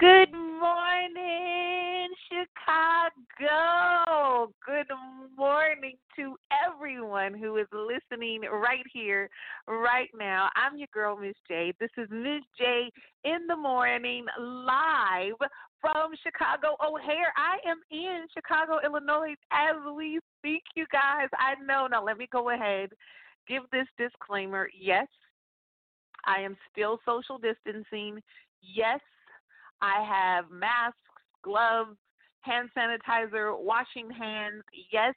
Good morning, Chicago. Good morning to everyone who is listening right here, right now. I'm your girl, Miz J. This is Miz J in the morning, live from Chicago O'Hare. I am in Chicago, Illinois as we speak, you guys. I know. Now, let me go ahead, give this disclaimer. Yes, I am still social distancing. Yes, I have masks, gloves, hand sanitizer, washing hands. Yes,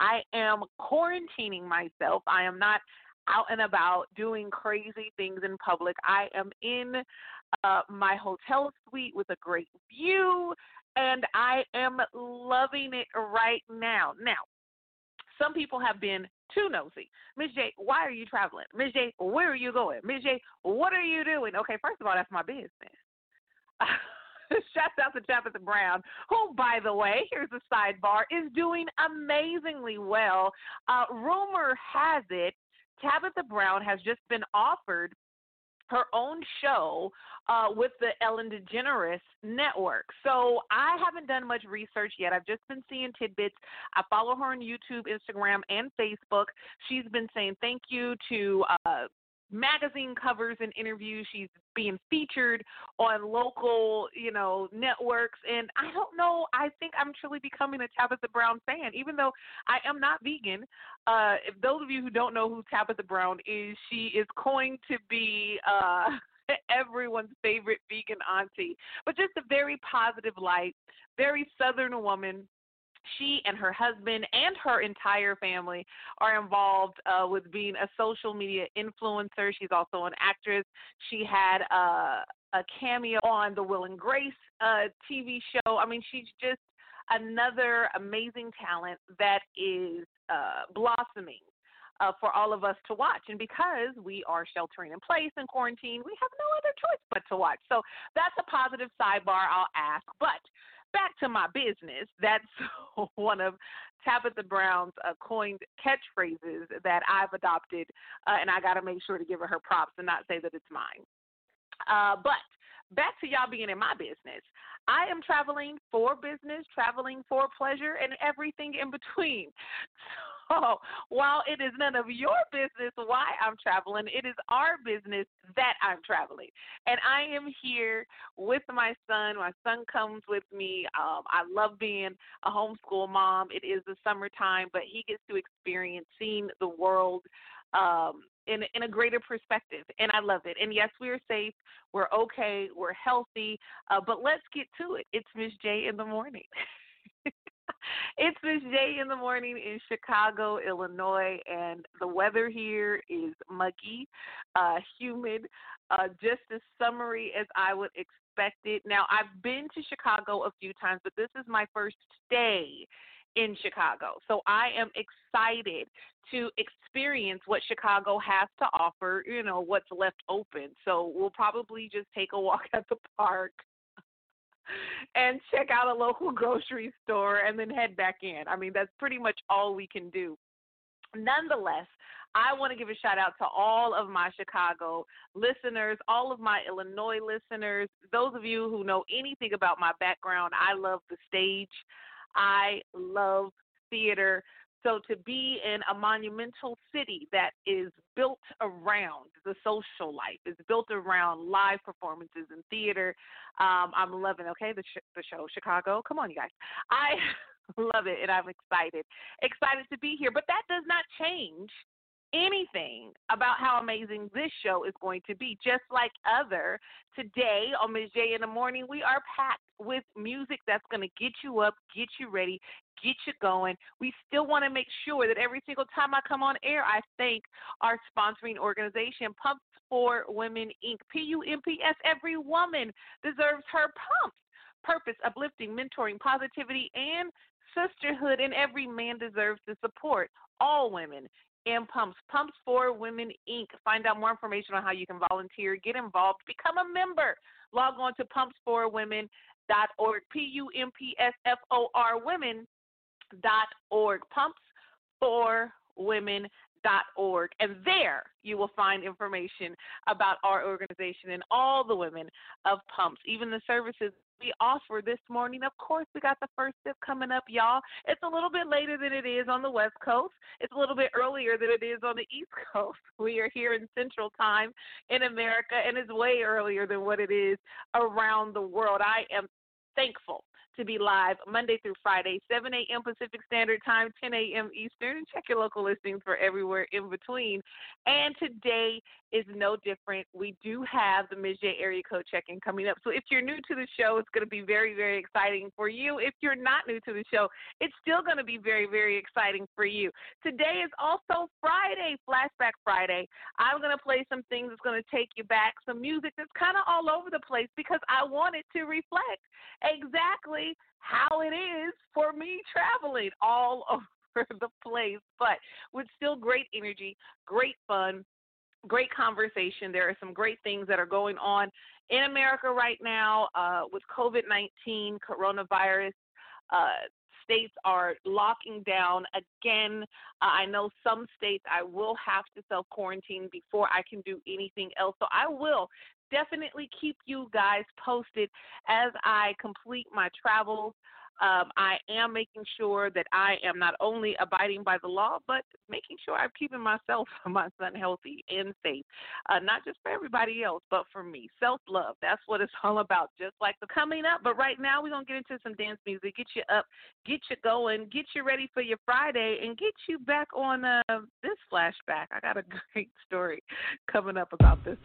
I am quarantining myself. I am not out and about doing crazy things in public. I am in uh, my hotel suite with a great view, and I am loving it right now. Now, some people have been too nosy. Miz J, why are you traveling? Miz J, where are you going? Miz J, what are you doing? Okay, first of all, that's my business. Shout out to Tabitha Brown, who, by the way, here's a sidebar, is doing amazingly well. Uh, rumor has it Tabitha Brown has just been offered her own show uh, with the Ellen DeGeneres network. So I haven't done much research yet. I've just been seeing tidbits. I follow her on YouTube, Instagram, and Facebook. She's been saying thank you to uh, magazine covers and interviews. She's being featured on local, you know, networks. And I don't know. I think I'm truly becoming a Tabitha Brown fan, even though I am not vegan. Uh, if those of you who don't know who Tabitha Brown is, she is going to be. Uh, everyone's favorite vegan auntie, but just a very positive light, very southern woman she and her husband and her entire family are involved uh, with being a social media influencer. She's also an actress. She had uh, a cameo on the Will and Grace uh, TV show. I mean, she's just another amazing talent that is uh, blossoming. Uh, for all of us to watch. And because we are sheltering in place and quarantine, we have no other choice but to watch. So that's a positive sidebar I'll ask. But back to my business. That's one of Tabitha Brown's uh, coined catchphrases that I've adopted, uh, and I got to make sure to give her her props and not say that it's mine. Uh, but back to y'all being in my business. I am traveling for business, traveling for pleasure, and everything in between. While it is none of your business why I'm traveling, it is our business that I'm traveling. And I am here with my son. My son comes with me. Um, I love being a homeschool mom. It is the summertime, but he gets to experience seeing the world um, in in a greater perspective, and I love it. And yes, we are safe, we're okay, we're healthy. Uh, but let's get to it. It's Miz J in the morning. it's Miz J in the morning in Chicago, Illinois, and the weather here is muggy, uh, humid, uh, just as summery as I would expect it. Now, I've been to Chicago a few times, but this is my first stay in Chicago. So I am excited to experience what Chicago has to offer, you know, what's left open. So we'll probably just take a walk at the park and check out a local grocery store and then head back in. I mean, that's pretty much all we can do. Nonetheless, I want to give a shout out to all of my Chicago listeners, all of my Illinois listeners, those of you who know anything about my background. I love the stage. I love theater. So to be in a monumental city that is built around the social life, is built around live performances and theater, um, I'm loving. Okay, the sh- the show Chicago. Come on, you guys. I love it, and I'm excited, excited to be here. But that does not change anything about how amazing this show is going to be. Just like other today on Miz J in the morning, we are packed with music that's going to get you up, get you ready, get you going. We still want to make sure that every single time I come on air, I thank our sponsoring organization, Pumps for Women Inc. P U M P S. Every woman deserves her pumps. Purpose, uplifting, mentoring, positivity, and sisterhood, and every man deserves the support. All women and Pumps. Pumps for Women Inc. Find out more information on how you can volunteer, get involved, become a member. Log on to Pumps for Women dot org. P U M P S F O R women dot org. Pumps for women org and there you will find information about our organization and all the women of pumps even the services we offer this morning. Of course we got the first sip coming up y'all. It's a little bit later than it is on the west coast. It's a little bit earlier than it is on the east coast. We are here in central time in america and it's way earlier than what it is around the world. I am thankful to be live Monday through Friday, 7 a.m. Pacific Standard Time, 10 a.m. Eastern. Check your local listings for everywhere in between. And today is no different. We do have the. J area code check-in coming up. So if you're new to the show, it's going to be very, very exciting for you. If you're not new to the show, it's still going to be very, very exciting for you. Today is also Friday, Flashback Friday. I'm going to play some things that's going to take you back, some music that's kind of all over the place because I want it to reflect exactly how it is for me traveling all over the place, but with still great energy, great fun, great conversation. There are some great things that are going on in America right now uh, with COVID 19, coronavirus. Uh, states are locking down again. Uh, I know some states I will have to self quarantine before I can do anything else. So I will definitely keep you guys posted as I complete my travels. Um, I am making sure that I am not only abiding by the law, but making sure I'm keeping myself my son healthy and safe. Uh, not just for everybody else, but for me. Self love. That's what it's all about, just like the coming up. But right now, we're going to get into some dance music, get you up, get you going, get you ready for your Friday, and get you back on uh, this flashback. I got a great story coming up about this.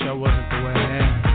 Wish I wasn't the way I am.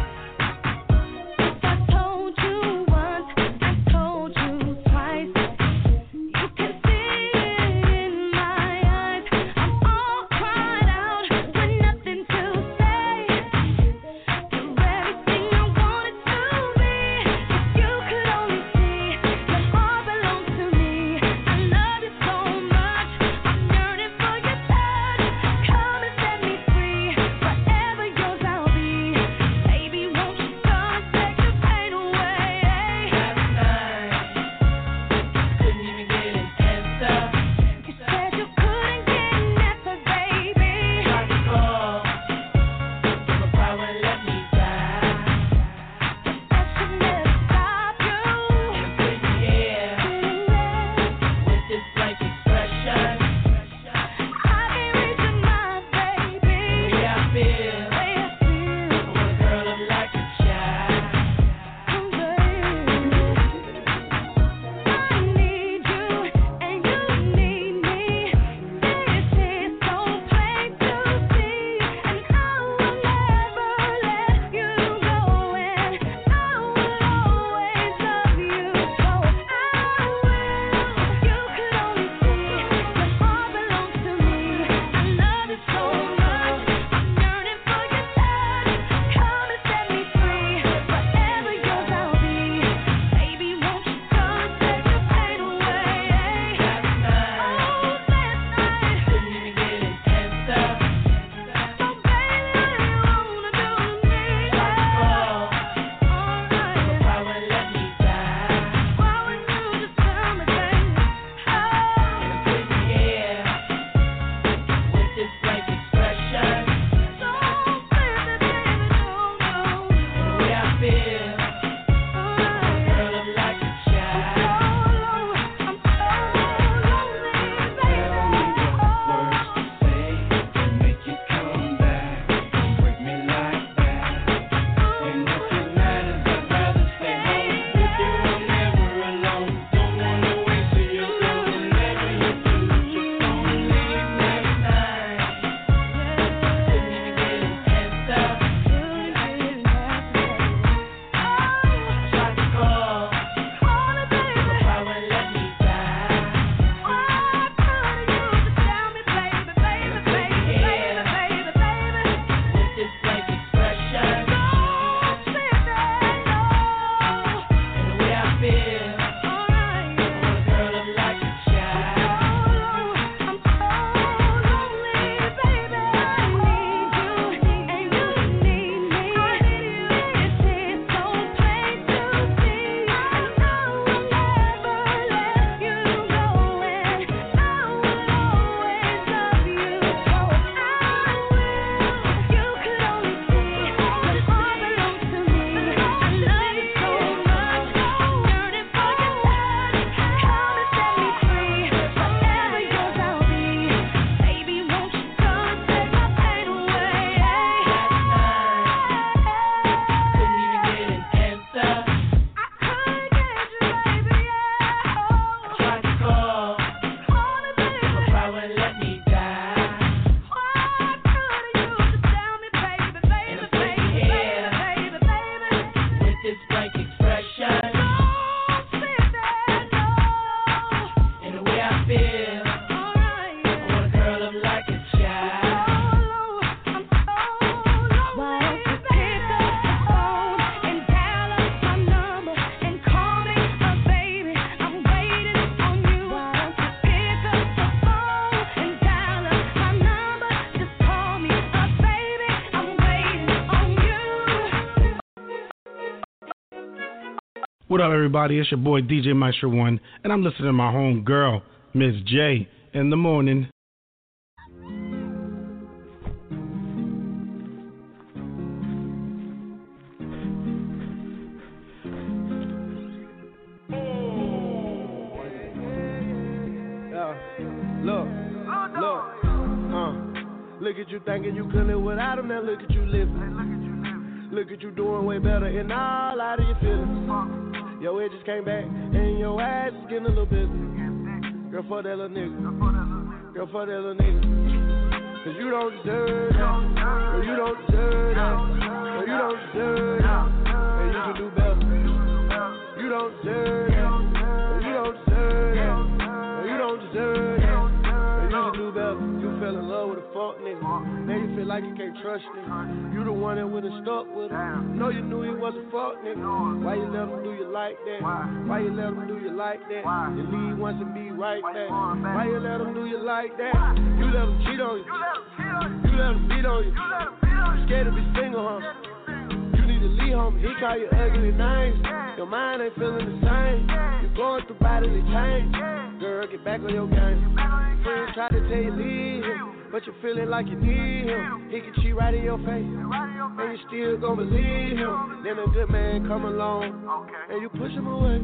What up, everybody? It's your boy DJ Maestro One, and I'm listening to my home girl, Miz J, in the morning. Yeah. Look, look, uh, look at you thinking you could live without him, now look at you living. Look at you doing way better and all out of your feelings. Your edges came back and your ass is getting a little busy. Girl, fuck that little nigga. Girl, fuck that little nigga. Cause you don't deserve that. Girl, you don't deserve that. Girl, you don't deserve that. And you can do better. You don't deserve that. Girl, you don't deserve that. Girl, you don't deserve that. Fell in love with a fuck nigga. Now you feel like you can't trust him. You the one that would've stuck with him. Know you knew he was a fuck nigga. Why you let him do you like that? Why you let him do you like that? You leave once and be right back. Why you let him do you like that? You let him cheat on you. You let him beat on you. You scared to be single, huh? You need to leave home. He call you ugly names. Your mind ain't feeling the same. You're going through bodily change. Girl, get back on your game. Friends try to tell you leave him. But you're feeling like you need him. He can cheat right in your face. And you still gonna believe him. Then a good man come along. And you push him away.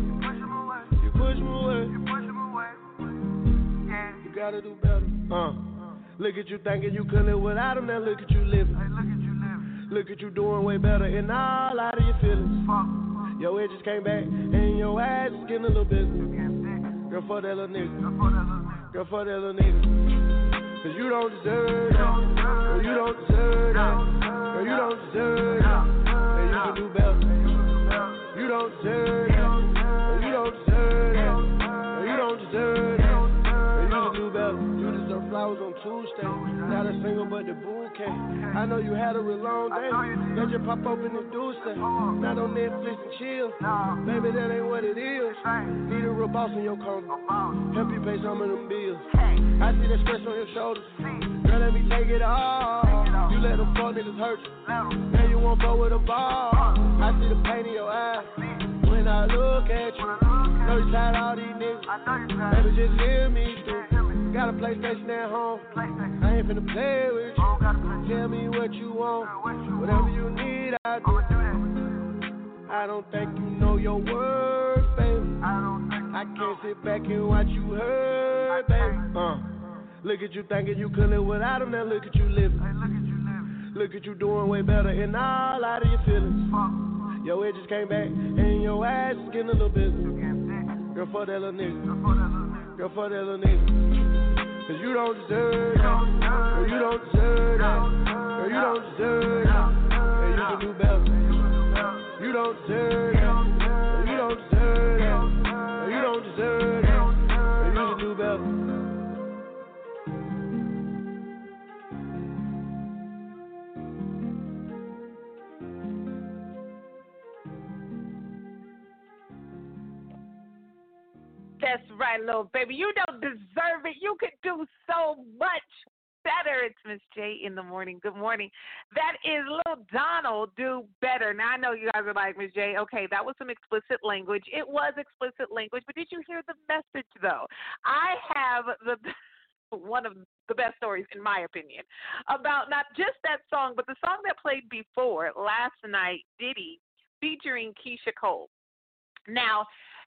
You push him away. You gotta do better. Uh. Look at you thinking you could live without him. Now look at you living. Look at you doing way better and all out of your feelings. Your edges came back and your ass is getting a little busy. Girl, for that little nigga. Girl, for that little nigga. Cause you don't deserve that. Girl, you don't deserve that. Girl, you don't deserve that. And you can do better. You don't deserve that. You don't deserve that. You don't deserve that. Flowers on Tuesday. Not a single but the bouquet. I know you had a real long day. Let you pop open the Tuesday. Not on Netflix and chill. Baby, that ain't what it is. Need a real boss in your corner. Help you pay some of them bills. I see that stress on your shoulders. Girl, let me take it all. You let them fuck niggas hurt you. Now you won't go with a ball. I see the pain in your eyes when I look at you. Know you tired all these niggas. Baby, just hear me through. Got a PlayStation at home. I ain't finna play with you. Tell me what you want. Whatever you need, I'll do. I don't think you know your worth, baby. I can't sit back and watch you hurt, baby. Uh, look at you thinking you could live without him. Now look at you living. Look at you doing way better and all out of your feelings. Your edges came back and your ass is getting a little bit. Girl, for that little nigga. Girl, for that little nigga. Cause you don't deserve that. Girl, you don't deserve that. Girl, you don't deserve that. And you can do better. You don't deserve. Girl, you don't deserve that. You don't deserve that. Girl, you can do better. That's right, little baby. You don't deserve it. You could do so much better. It's Miz J in the morning. Good morning. That is Lil Donald. Do better. Now I know you guys are like Miz J. Okay, that was some explicit language. It was explicit language, but did you hear the message though? I have the one of the best stories, in my opinion, about not just that song, but the song that played before last night, Diddy, featuring Keyshia Cole. Now,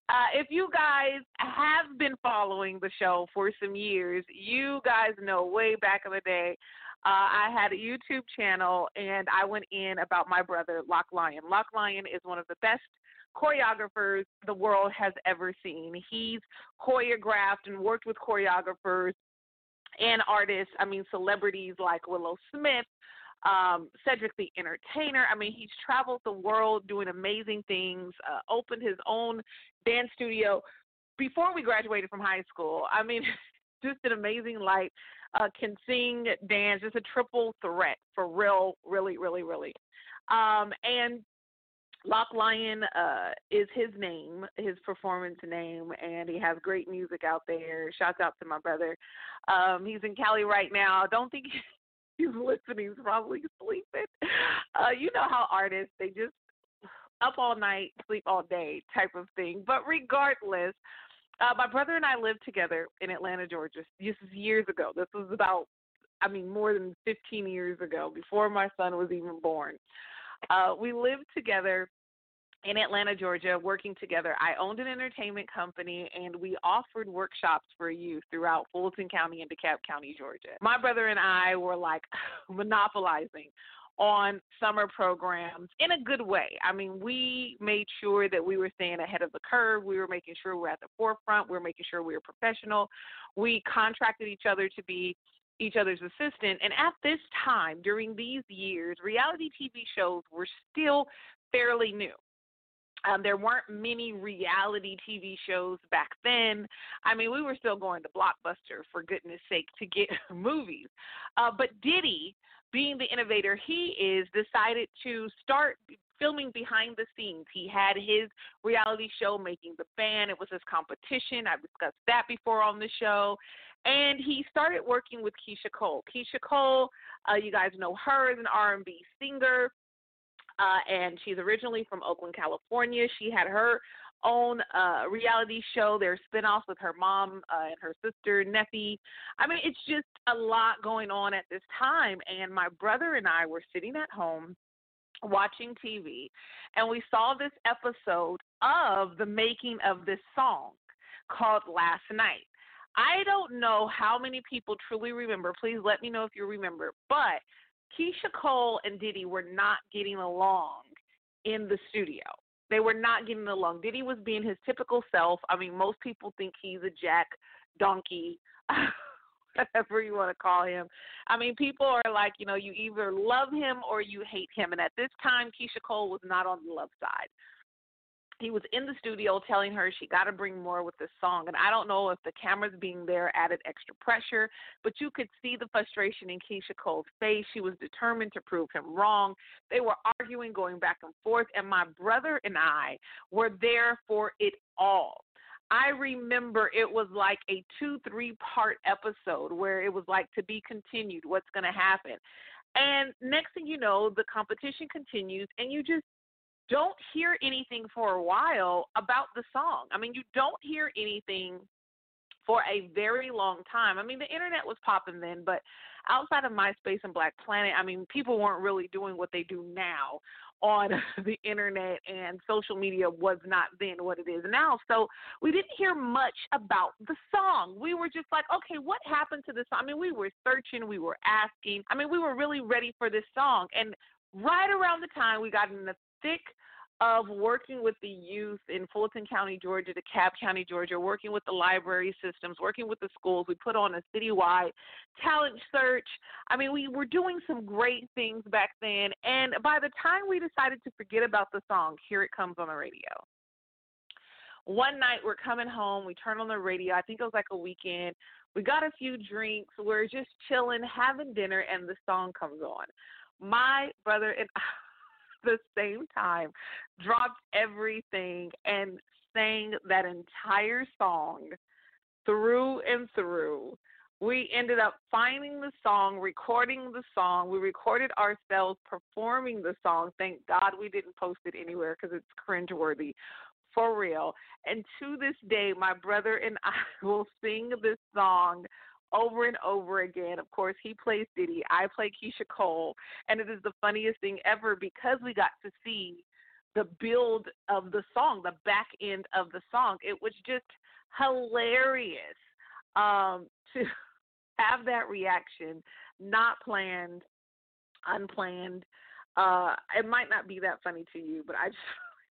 uh, if you guys have been following the show for some years, you guys know way back in the day, uh, I had a YouTube channel and I went in about my brother, Lock Lion. Lock Lion is one of the best choreographers the world has ever seen. He's choreographed and worked with choreographers and artists, I mean, celebrities like Willow Smith, um, Cedric the Entertainer. I mean, he's traveled the world doing amazing things, uh, opened his own dance studio before we graduated from high school. I mean, just an amazing life. Uh, can sing, dance, just a triple threat for real, really, really, really. Um, and Lock Lion uh, is his name, his performance name, and he has great music out there. Shouts out to my brother. Um, he's in Cali right now. Don't think he's listening. He's probably sleeping. Uh, you know how artists they just up all night, sleep all day type of thing. But regardless, uh, my brother and I lived together in Atlanta, Georgia. This is years ago. This was about, I mean, more than 15 years ago, before my son was even born. Uh, we lived together in Atlanta, Georgia, working together. I owned an entertainment company and we offered workshops for youth throughout Fulton County and DeKalb County, Georgia. My brother and I were like monopolizing on summer programs in a good way. I mean, we made sure that we were staying ahead of the curve. We were making sure we were at the forefront. We were making sure we were professional. We contracted each other to be each other's assistant. And at this time, during these years, reality TV shows were still fairly new. Um, there weren't many reality TV shows back then. I mean, we were still going to Blockbuster, for goodness sake, to get movies. Uh, but Diddy, being the innovator he is, decided to start filming behind the scenes. He had his reality show, Making the Band. It was his competition. I've discussed that before on the show. And he started working with Keyshia Cole. Keyshia Cole, uh, you guys know her as an R&B singer uh, and she's originally from Oakland, California. She had her own uh, reality show. There's spinoffs with her mom uh, and her sister Neffe. I mean, it's just a lot going on at this time. And my brother and I were sitting at home watching TV, and we saw this episode of the making of this song called Last Night. I don't know how many people truly remember. Please let me know if you remember. But Keyshia Cole and Diddy were not getting along in the studio. They were not getting along. Diddy was being his typical self. I mean, most people think he's a jack donkey, whatever you want to call him. I mean, people are like, you know, you either love him or you hate him. And at this time, Keyshia Cole was not on the love side he was in the studio telling her she got to bring more with this song. And I don't know if the cameras being there added extra pressure, but you could see the frustration in Keyshia Cole's face. She was determined to prove him wrong. They were arguing, going back and forth, and my brother and I were there for it all. I remember it was like a two, three part episode where it was like to be continued, what's going to happen. And next thing you know, the competition continues, and you just don't hear anything for a while about the song. I mean, you don't hear anything for a very long time. I mean, the internet was popping then, but outside of MySpace and Black Planet, I mean, people weren't really doing what they do now on the internet and social media was not then what it is now. So we didn't hear much about the song. We were just like, okay, what happened to this song? I mean, we were searching, we were asking. I mean, we were really ready for this song. And right around the time we got in the thick of working with the youth in Fulton County, Georgia, DeKalb County, Georgia, working with the library systems, working with the schools. We put on a citywide talent search. I mean, we were doing some great things back then. And by the time we decided to forget about the song, here it comes on the radio. One night we're coming home, we turn on the radio. I think it was like a weekend. We got a few drinks, we're just chilling, having dinner, and the song comes on. My brother and I the same time, dropped everything and sang that entire song through and through. We ended up finding the song, recording the song. We recorded ourselves performing the song. Thank God we didn't post it anywhere because it's cringeworthy for real. And to this day, my brother and I will sing this song over and over again. Of course, he plays Diddy, I play Keyshia Cole, and it is the funniest thing ever because we got to see the build of the song, the back end of the song. It was just hilarious um, to have that reaction, not planned, unplanned. Uh, it might not be that funny to you, but I just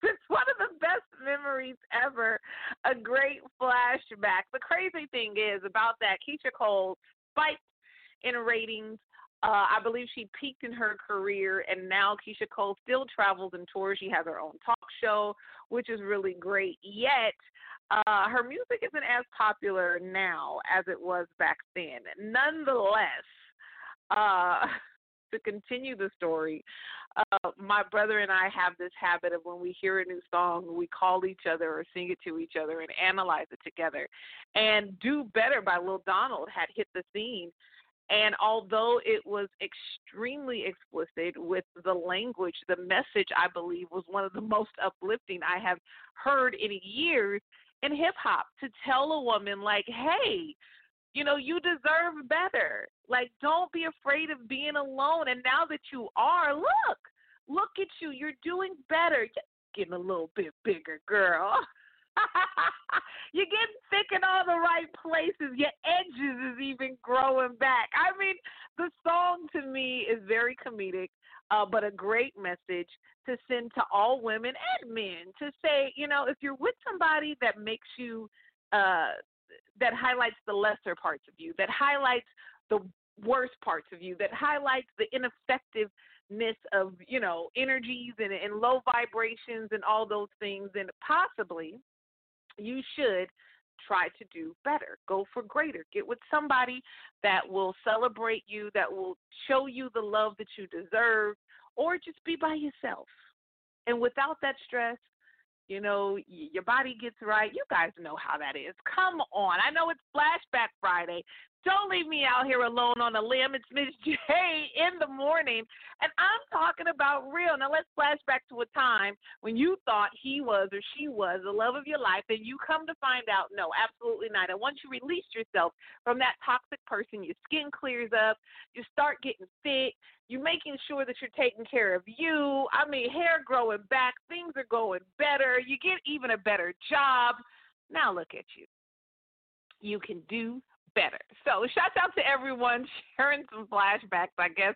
it's one of the best memories ever. A great flashback. The crazy thing is about that, Keyshia Cole spiked in ratings. Uh, I believe she peaked in her career, and now Keyshia Cole still travels and tours. She has her own talk show, which is really great. Yet, uh, her music isn't as popular now as it was back then. Nonetheless, uh, to continue the story, uh, my brother and I have this habit of when we hear a new song, we call each other or sing it to each other and analyze it together. And Do Better by Lil Donald had hit the scene. And although it was extremely explicit with the language, the message, I believe, was one of the most uplifting I have heard in years in hip hop to tell a woman, like, hey, you know, you deserve better. Like, don't be afraid of being alone. And now that you are, look, look at you. You're doing better. You're getting a little bit bigger, girl. You're getting thick in all the right places. Your edges is even growing back. I mean, the song to me is very comedic, uh, but a great message to send to all women and men to say, you know, if you're with somebody that makes you uh that highlights the lesser parts of you, that highlights the worst parts of you, that highlights the ineffectiveness of, you know, energies and, and low vibrations and all those things, and possibly you should try to do better. Go for greater. Get with somebody that will celebrate you, that will show you the love that you deserve, or just be by yourself. And without that stress, you know, your body gets right. You guys know how that is. Come on. I know it's Flashback Friday. Don't leave me out here alone on a limb. It's Miss J in the morning, and I'm talking about real. Now let's flash back to a time when you thought he was or she was the love of your life, and you come to find out, no, absolutely not. And once you release yourself from that toxic person, your skin clears up, you start getting fit, you're making sure that you're taking care of you. I mean, hair growing back, things are going better. You get even a better job. Now look at you. You can do better. So shout out to everyone sharing some flashbacks, I guess,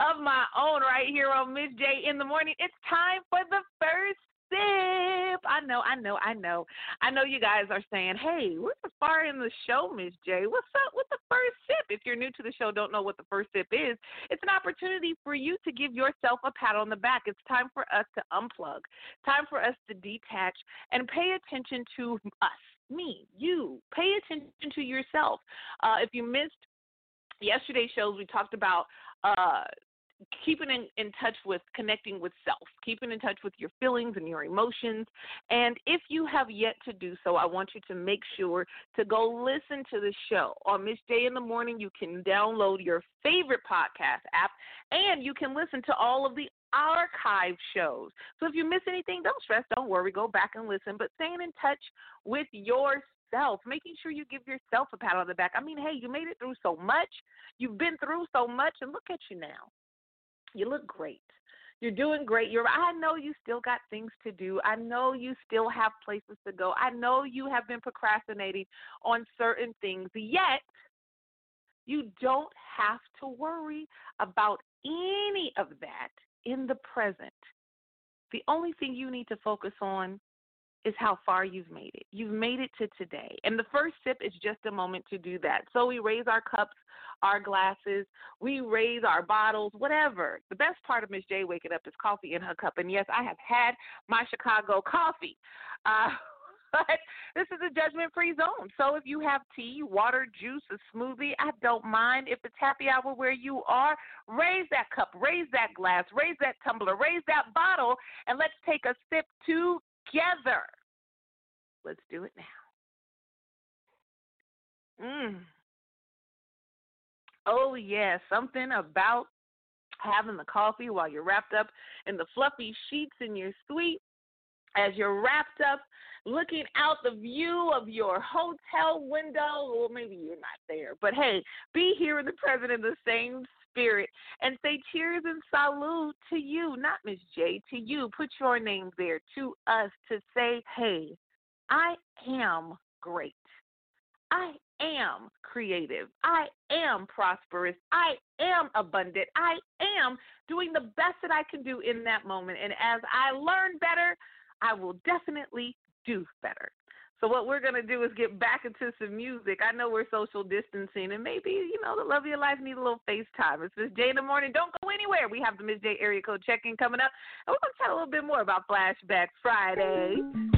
of my own right here on Miz J in the morning. It's time for the first sip. I know, I know, I know. I know you guys are saying, hey, we're far in the show, Miz J. What's up with the first sip? If you're new to the show, don't know what the first sip is, it's an opportunity for you to give yourself a pat on the back. It's time for us to unplug, time for us to detach and pay attention to us, me, you. Pay attention to yourself. Uh, if you missed yesterday's shows, we talked about uh, keeping in, in touch with connecting with self, keeping in touch with your feelings and your emotions. And if you have yet to do so, I want you to make sure to go listen to the show. On Miz J in the Morning, you can download your favorite podcast app and you can listen to all of the archive shows. So if you miss anything, don't stress, don't worry, go back and listen. But staying in touch with yourself, making sure you give yourself a pat on the back. I mean, hey, you made it through so much. You've been through so much, and look at you now. You look great. You're doing great. You're I know you still got things to do. I know you still have places to go. I know you have been procrastinating on certain things. Yet you don't have to worry about any of that in the present. The only thing you need to focus on is how far you've made it. You've made it to today. And the first sip is just a moment to do that. So we raise our cups, our glasses, we raise our bottles, whatever. The best part of Miz J waking up is coffee in her cup. And yes, I have had my Chicago coffee. Uh, but this is a judgment free zone. So if you have tea, water, juice, a smoothie, I don't mind. If it's happy hour where you are, raise that cup, raise that glass, raise that tumbler, raise that bottle, and let's take a sip together. Let's do it now. Mm. Oh, yeah, something about having the coffee while you're wrapped up in the fluffy sheets in your suite as you're wrapped up looking out the view of your hotel window. Well, maybe you're not there, but hey, be here in the present in the same spirit and say cheers and salute to you, not Miz J, to you. Put your name there to us to say, hey, I am great. I am creative. I am prosperous. I am abundant. I am doing the best that I can do in that moment. And as I learn better, I will definitely do better. So what we're gonna do is get back into some music. I know we're social distancing, and maybe you know the love of your life need a little FaceTime. It's Miz J in the morning. Don't go anywhere. We have the Miz J area code check-in coming up, and we're gonna chat a little bit more about Flashback Friday.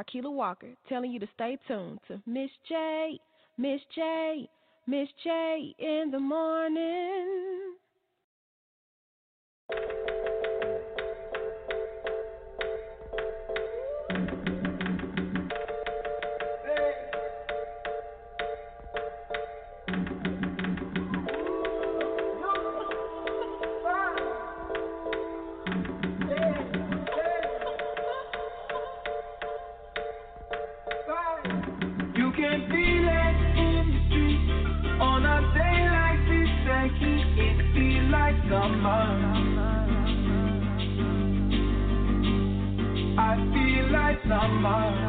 Marquita Walker, telling you to stay tuned to Miz J, Miz J, Miz J in the morning. not mine.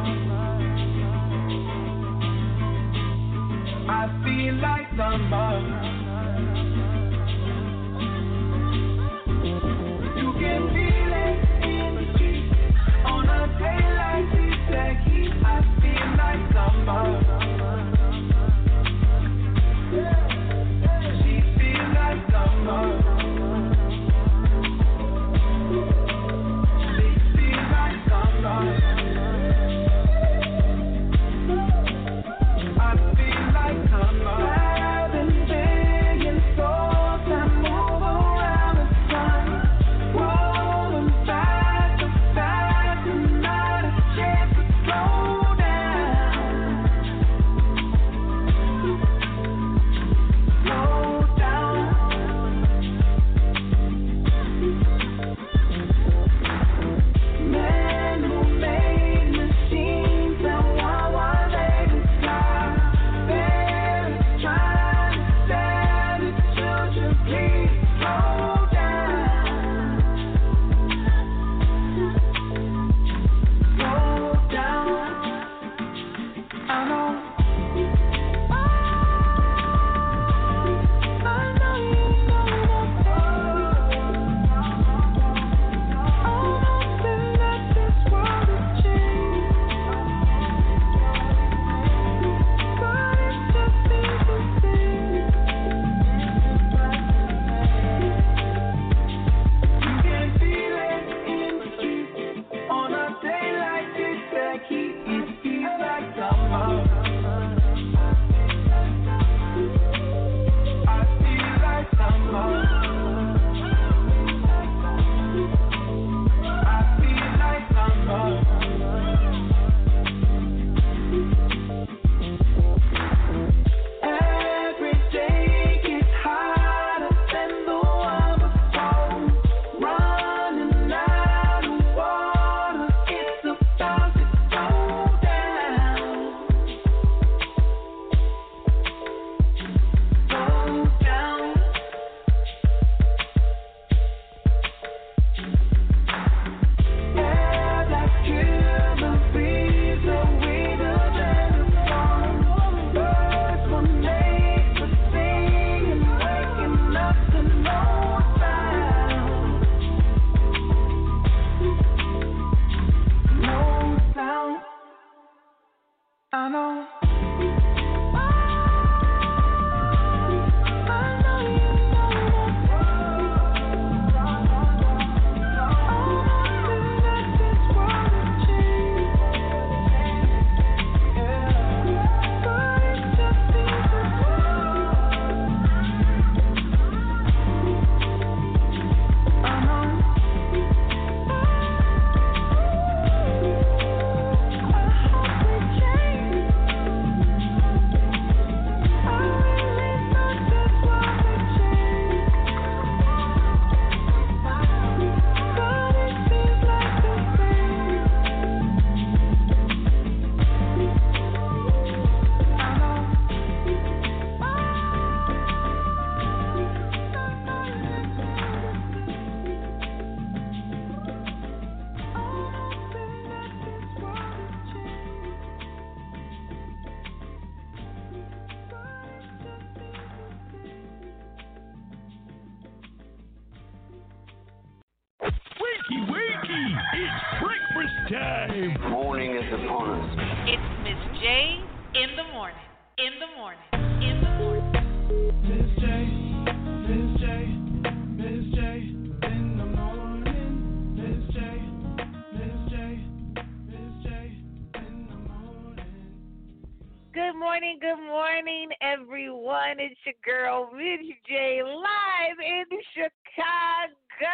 It's your girl, Miz J, live in Chicago.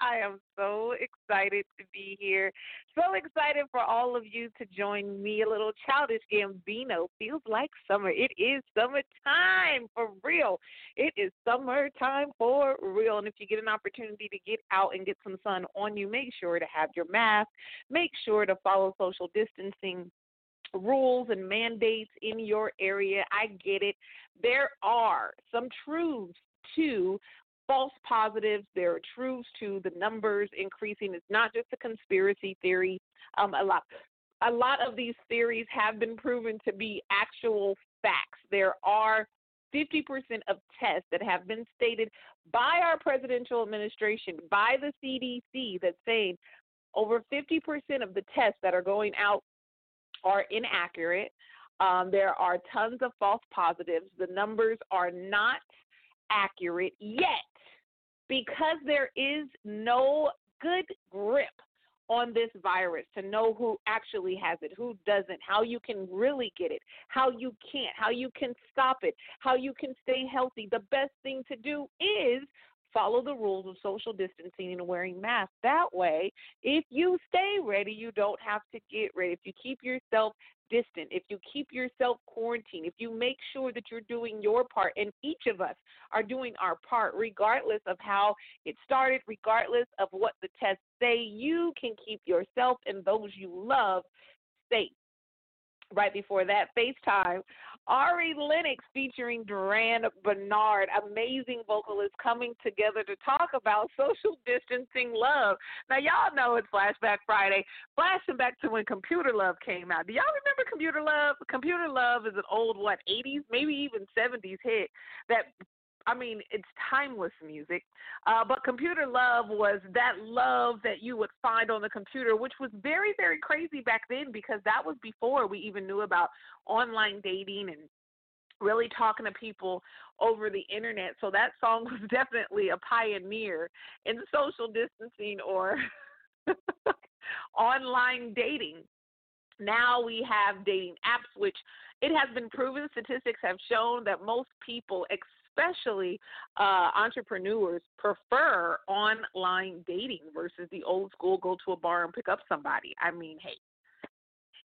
I am so excited to be here. So excited for all of you to join me. A little childish Gambino feels like summer. It is summertime for real. It is summertime for real. And if you get an opportunity to get out and get some sun on you, make sure to have your mask. Make sure to follow social distancing rules and mandates in your area. I get it. There are some truths to false positives. There are truths to the numbers increasing. It's not just a conspiracy theory. Um, a lot, a lot of these theories have been proven to be actual facts. There are 50% of tests that have been stated by our presidential administration, by the CDC, that's saying over 50% of the tests that are going out are inaccurate. Um, there are tons of false positives. The numbers are not accurate yet because there is no good grip on this virus to know who actually has it, who doesn't, how you can really get it, how you can't, how you can stop it, how you can stay healthy. The best thing to do is follow the rules of social distancing and wearing masks. That way, if you stay ready, you don't have to get ready. If you keep yourself distant, if you keep yourself quarantined, if you make sure that you're doing your part, and each of us are doing our part, regardless of how it started, regardless of what the tests say, you can keep yourself and those you love safe. Right before that, FaceTime, Ari Lennox featuring Durand Bernarr, amazing vocalists coming together to talk about social distancing love. Now, y'all know it's Flashback Friday. Flashing back to when Computer Love came out. Do y'all remember Computer Love? Computer Love is an old, what, 80s, maybe even 70s hit that I mean, it's timeless music. Uh, but computer love was that love that you would find on the computer, which was very, very crazy back then because that was before we even knew about online dating and really talking to people over the internet. So that song was definitely a pioneer in social distancing or online dating. Now we have dating apps, which it has been proven, statistics have shown that most people, especially uh, entrepreneurs, prefer online dating versus the old school go to a bar and pick up somebody. I mean, hey,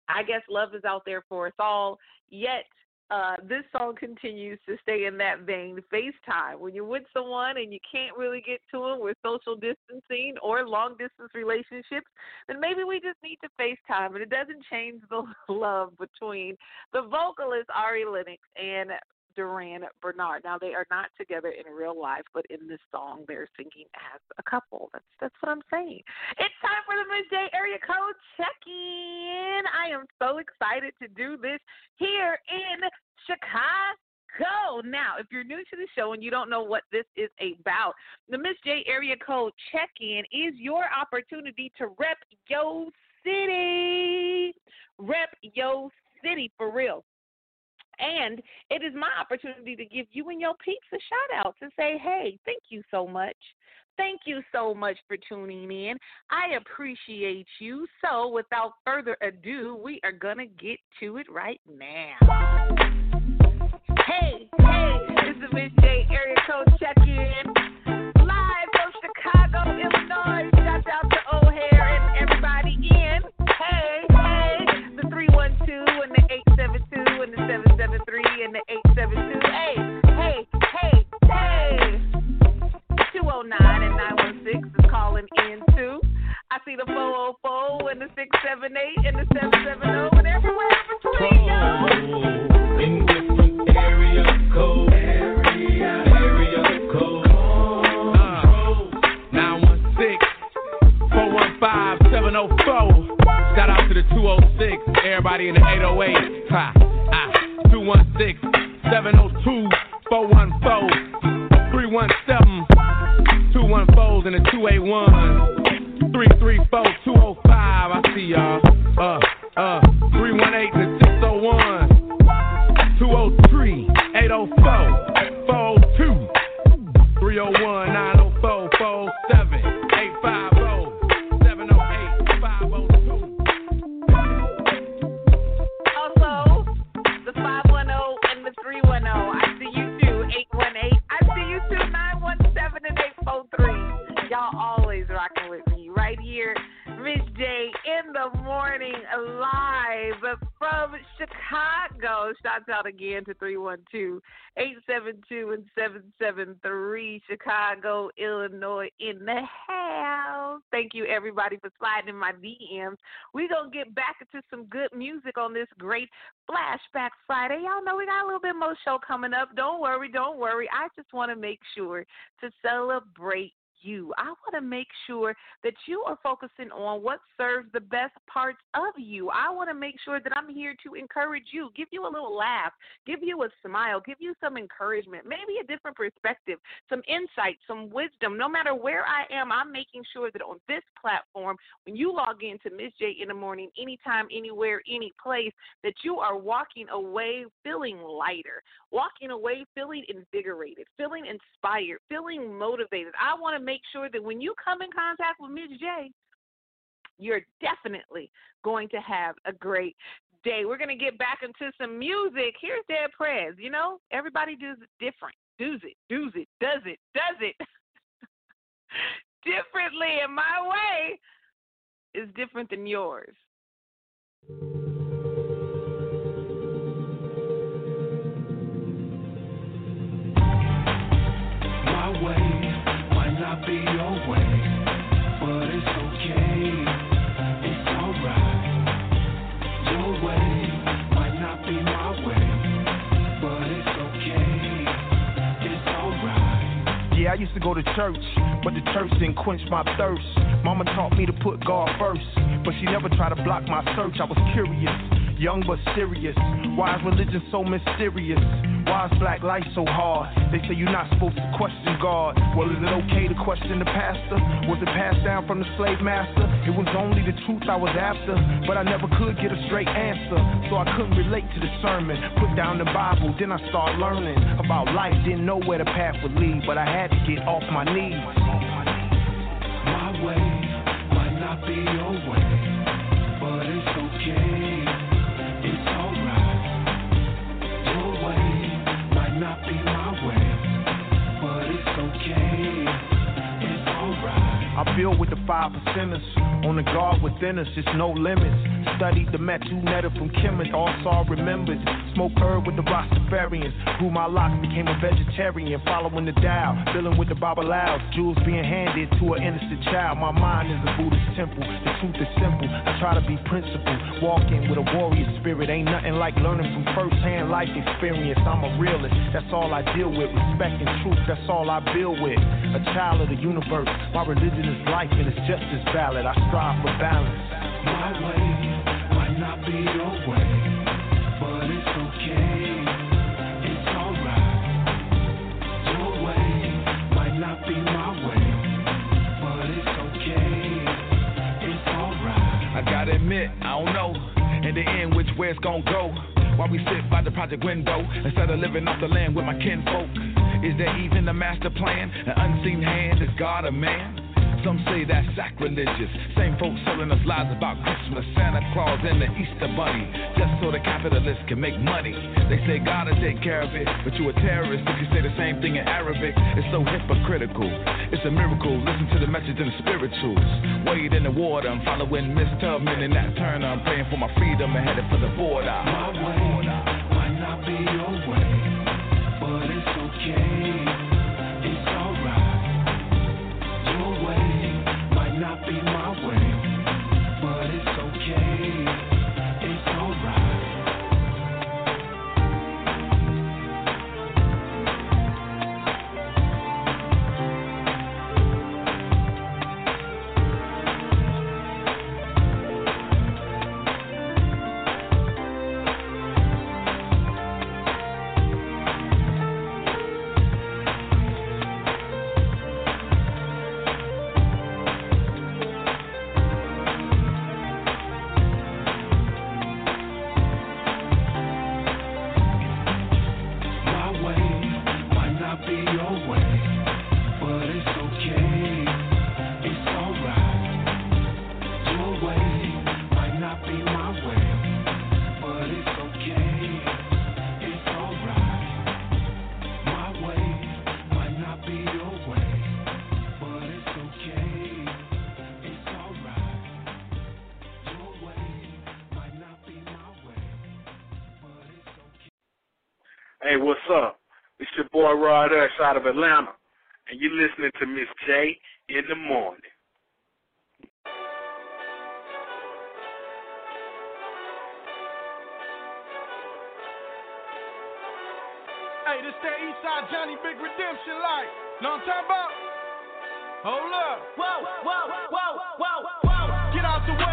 I guess love is out there for us all. Yet uh, this song continues to stay in that vein. FaceTime. When you're with someone and you can't really get to them with social distancing or long distance relationships, then maybe we just need to FaceTime. And it doesn't change the love between the vocalist Ari Lennox and Durand Bernarr. Now they are not together in real life, but in this song they're singing as a couple. That's that's what I'm saying. It's time for the midday area code check-in. I am so excited to do this here in Chicago. Now, if you're new to the show and you don't know what this is about, the Miz J area code check-in is your opportunity to rep your city. Rep your city for real. And it is my opportunity to give you and your peeps a shout out to say, hey, thank you so much. Thank you so much for tuning in. I appreciate you. So, without further ado, we are going to get to it right now. Hey, hey, this is Miz J Area Code Check In. Live from Chicago, Illinois. And the 773 and the 872. Hey, hey, hey, hey. The 209 and 916 is calling in too. I see the 404 and the 678 and the 770 and everywhere in between, yo. In different area code. Area, area code. Nine one six four one five seven zero four. Shout out to the two zero six. Everybody in the eight zero eight. Ha. Two one six seven zero two four one four. Three one seven two one fours and zero five. I see y'all. Uh 773 Chicago, Illinois in the house. Thank you everybody for sliding in my DMs. We're going to get back into some good music on this great Flashback Friday. Y'all know we got a little bit more show coming up. Don't worry, don't worry. I just want to make sure to celebrate you. I want to make sure that you are focusing on what serves the best parts of you. I want to make sure that I'm here to encourage you, give you a little laugh, give you a smile, give you some encouragement, maybe a different perspective, some insight, some wisdom. No matter where I am, I'm making sure that on this platform, when you log in to Miz J in the morning, anytime, anywhere, any place, that you are walking away feeling lighter, walking away feeling invigorated, feeling inspired, feeling motivated. I want to make sure that when you come in contact with Miz J, you're definitely going to have a great day. We're going to get back into some music. Here's Dead Prez. You know, everybody does it different. Does it, does it, does it, does it. differently, and my way is different than yours. To church, but the church didn't quench my thirst. Mama taught me to put God first, but she never tried to block my search. I was curious, young but serious. Why is religion so mysterious? Why is black life so hard? They say you're not supposed to question God. Well, is it okay to question the pastor? Was it passed down from the slave master? It was only the truth I was after, but I never could get a straight answer. So I couldn't relate to the sermon. Put down the Bible, then I started learning about life. Didn't know where the path would lead, but I had to get off my knees. On the guard within us, it's no limits. Studied the Metu Neter from Kemet, all saw remembered. Smoke herb with the Rastafarians. Grew my locks, became a vegetarian. Following the dial, dealing with the babalawo. Jewels being handed to an innocent child. My mind is a Buddhist temple. The truth is simple. I try to be principled. Walking with a warrior spirit. Ain't nothing like learning from first-hand life experience. I'm a realist. That's all I deal with. Respect and truth. That's all I build with. A child of the universe. My religion is life and it's just as valid. I strive for balance. My way might not be your way, know in the end which way it's gonna go. While we sit by the project window instead of living off the land with my kinfolk. Is there even a master plan? An unseen hand is God a man? Some say that's sacrilegious. Same folks selling us lies about Christmas, Santa Claus, and the Easter Bunny, just so the capitalists can make money. They say God will take care of it, but you a terrorist if you say the same thing in Arabic. It's so hypocritical. It's a miracle. Listen to the message in the spirituals. Wade in the water. I'm following Miss Tubman and Nat Turner. I'm praying for my freedom and headed for the border. My way might not be your boy Rod Ush out of Atlanta, and you're listening to Miz J in the morning. Hey, this is that Eastside Johnny Big Redemption like. Know what I'm talking about? Hold up. Whoa, whoa, whoa, whoa, whoa. Get out the way,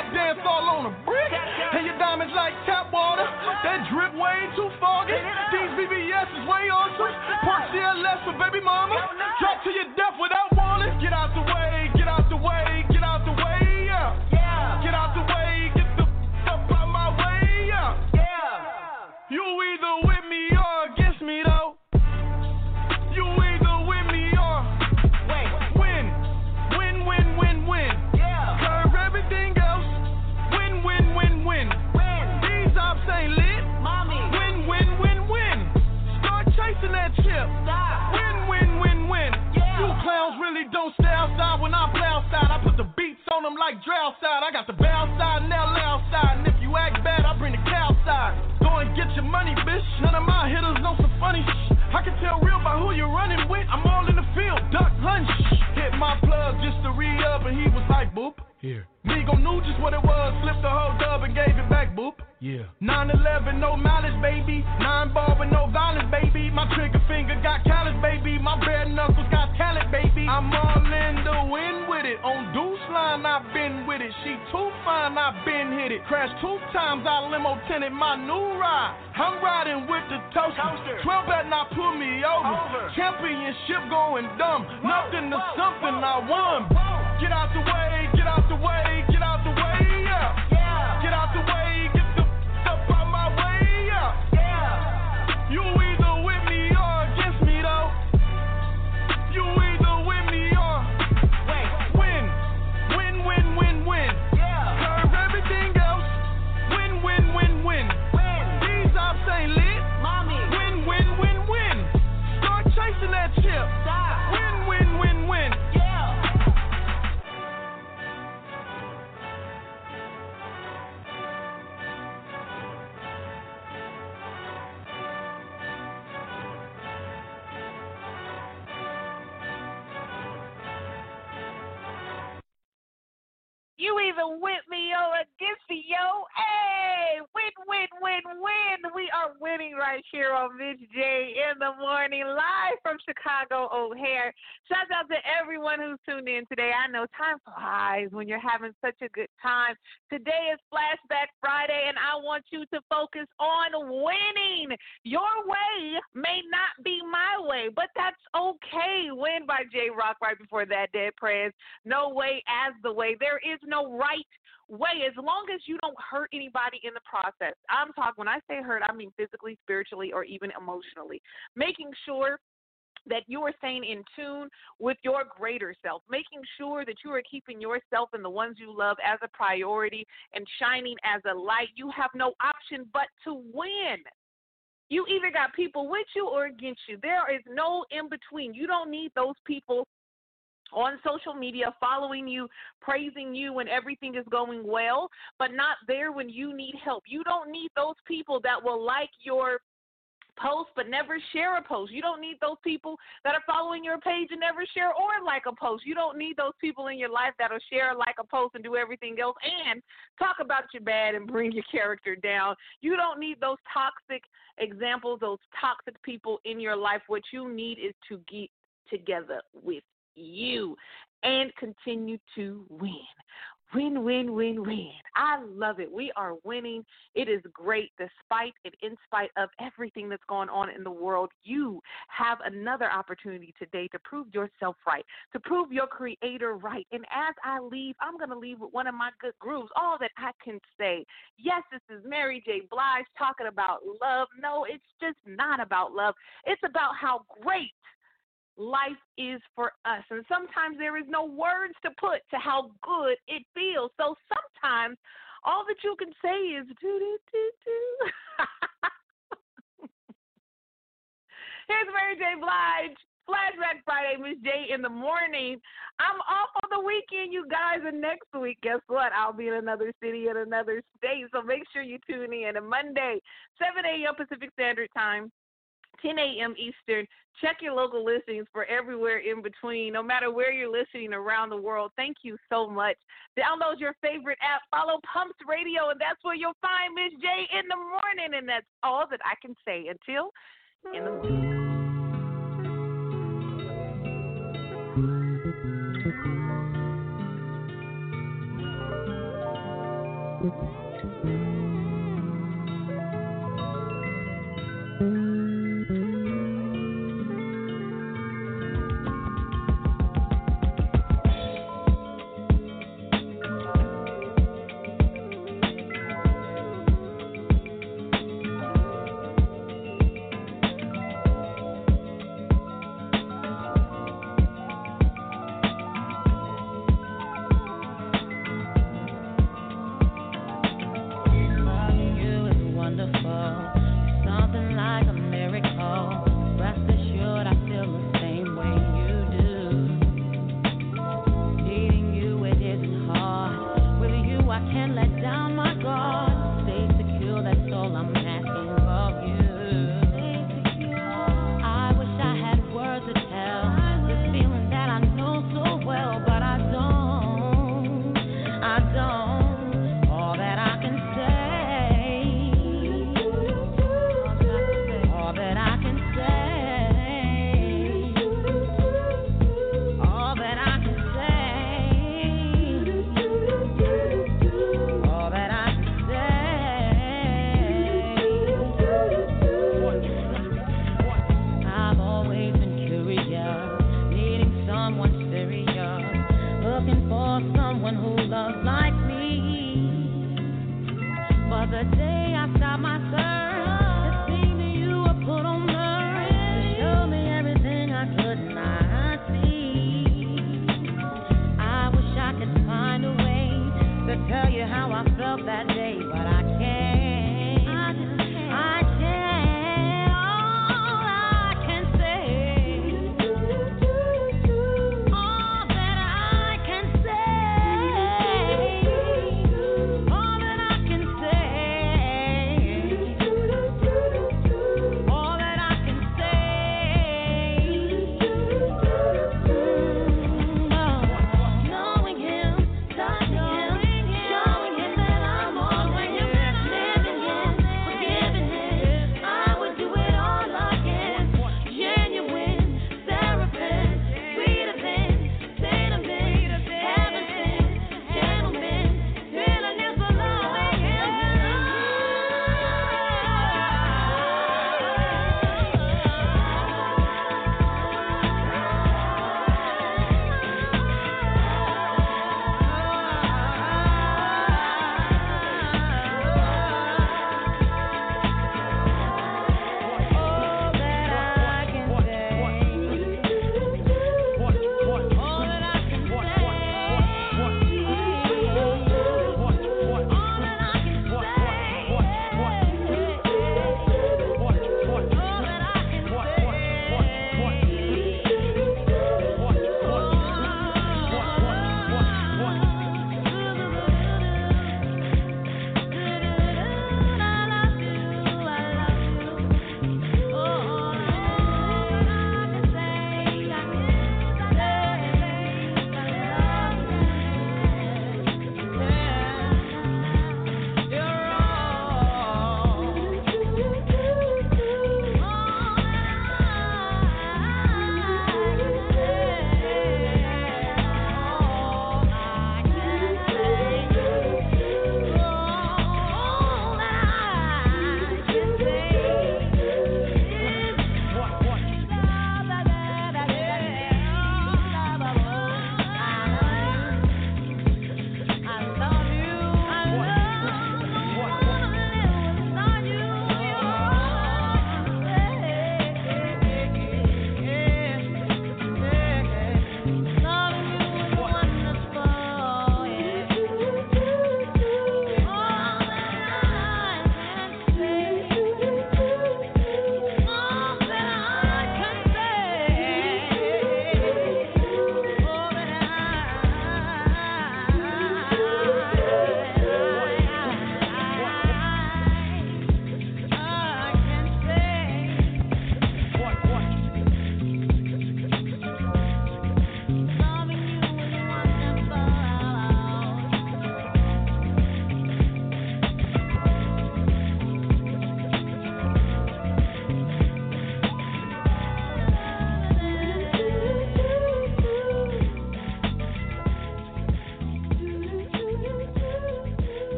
tap dance all on a brick. And your diamonds like tap water. That drip way too foggy. These BBS is way on awesome. Park CLS for baby mama. Drop to your death without them like drow side. I got the bounce side and that loud side. And if you act bad, I bring the cow side. Go and get your money, bitch. None of my hitters know some funny shh. I can tell real by who you're running with. I'm all in the field, duck lunch. Hit my plug just to re up, and he was like, boop. Here. Migo knew just what it was, flipped the whole dub and gave it back, boop. Yeah. 9-11, no malice, baby. Nine ball with no violence, baby. My trigger finger got callous, baby. My bare knuckles got talent, baby. I'm all in the wind with it. On deuce line, I've been with it. She too fine, I've been hit it. Crashed two times, I limo tinted my new ride. I'm riding with the toaster. 12 better not pull me over. Championship going dumb. Nothing to something I won. Get out the way, get out the way, get out You either with me or against me, yo. Hey, win, win, win, win. We are winning right here on Miz J in the morning, live from Chicago O'Hare. Shout out to everyone who's tuned in today. I know time flies when you're having such a good time. Today is Flashback Friday, and I want you to focus on winning. Your way may not be my way, but that's okay. Hey win by Jay Rock right before that, Dead Prez. No way as the way. There is no right way as long as you don't hurt anybody in the process. I'm talking, when I say hurt, I mean physically, spiritually, or even emotionally. Making sure that you are staying in tune with your greater self, making sure that you are keeping yourself and the ones you love as a priority and shining as a light. You have no option but to win. You either got people with you or against you. There is no in between. You don't need those people on social media following you, praising you when everything is going well, but not there when you need help. You don't need those people that will like your post but never share a post. You don't need those people that are following your page and never share or like a post. You don't need those people in your life that'll share, like a post, and do everything else and talk about your bad and bring your character down. You don't need those toxic examples, those toxic people in your life. What you need is to get together with you and continue to win. Win, win, win, win. I love it. We are winning. It is great despite and in spite of everything that's going on in the world. You have another opportunity today to prove yourself right, to prove your creator right. And as I leave, I'm going to leave with one of my good grooves. All that I can say. Yes, this is Mary J. Blige talking about love. No, it's just not about love. It's about how great life is for us. And sometimes there is no words to put to how good it feels. So sometimes all that you can say is do do do do. Here's Mary J. Blige. Flashback Friday, Miz J in the morning. I'm off on the weekend, you guys, and next week, guess what? I'll be in another city in another state. So make sure you tune in. And Monday, 7 a.m. Pacific Standard Time, 10 a.m. Eastern. Check your local listings for everywhere in between, no matter where you're listening around the world. Thank you so much. Download your favorite app, follow Pumps Radio, and that's where you'll find Miz J in the morning. And that's all that I can say until in the morning. Loving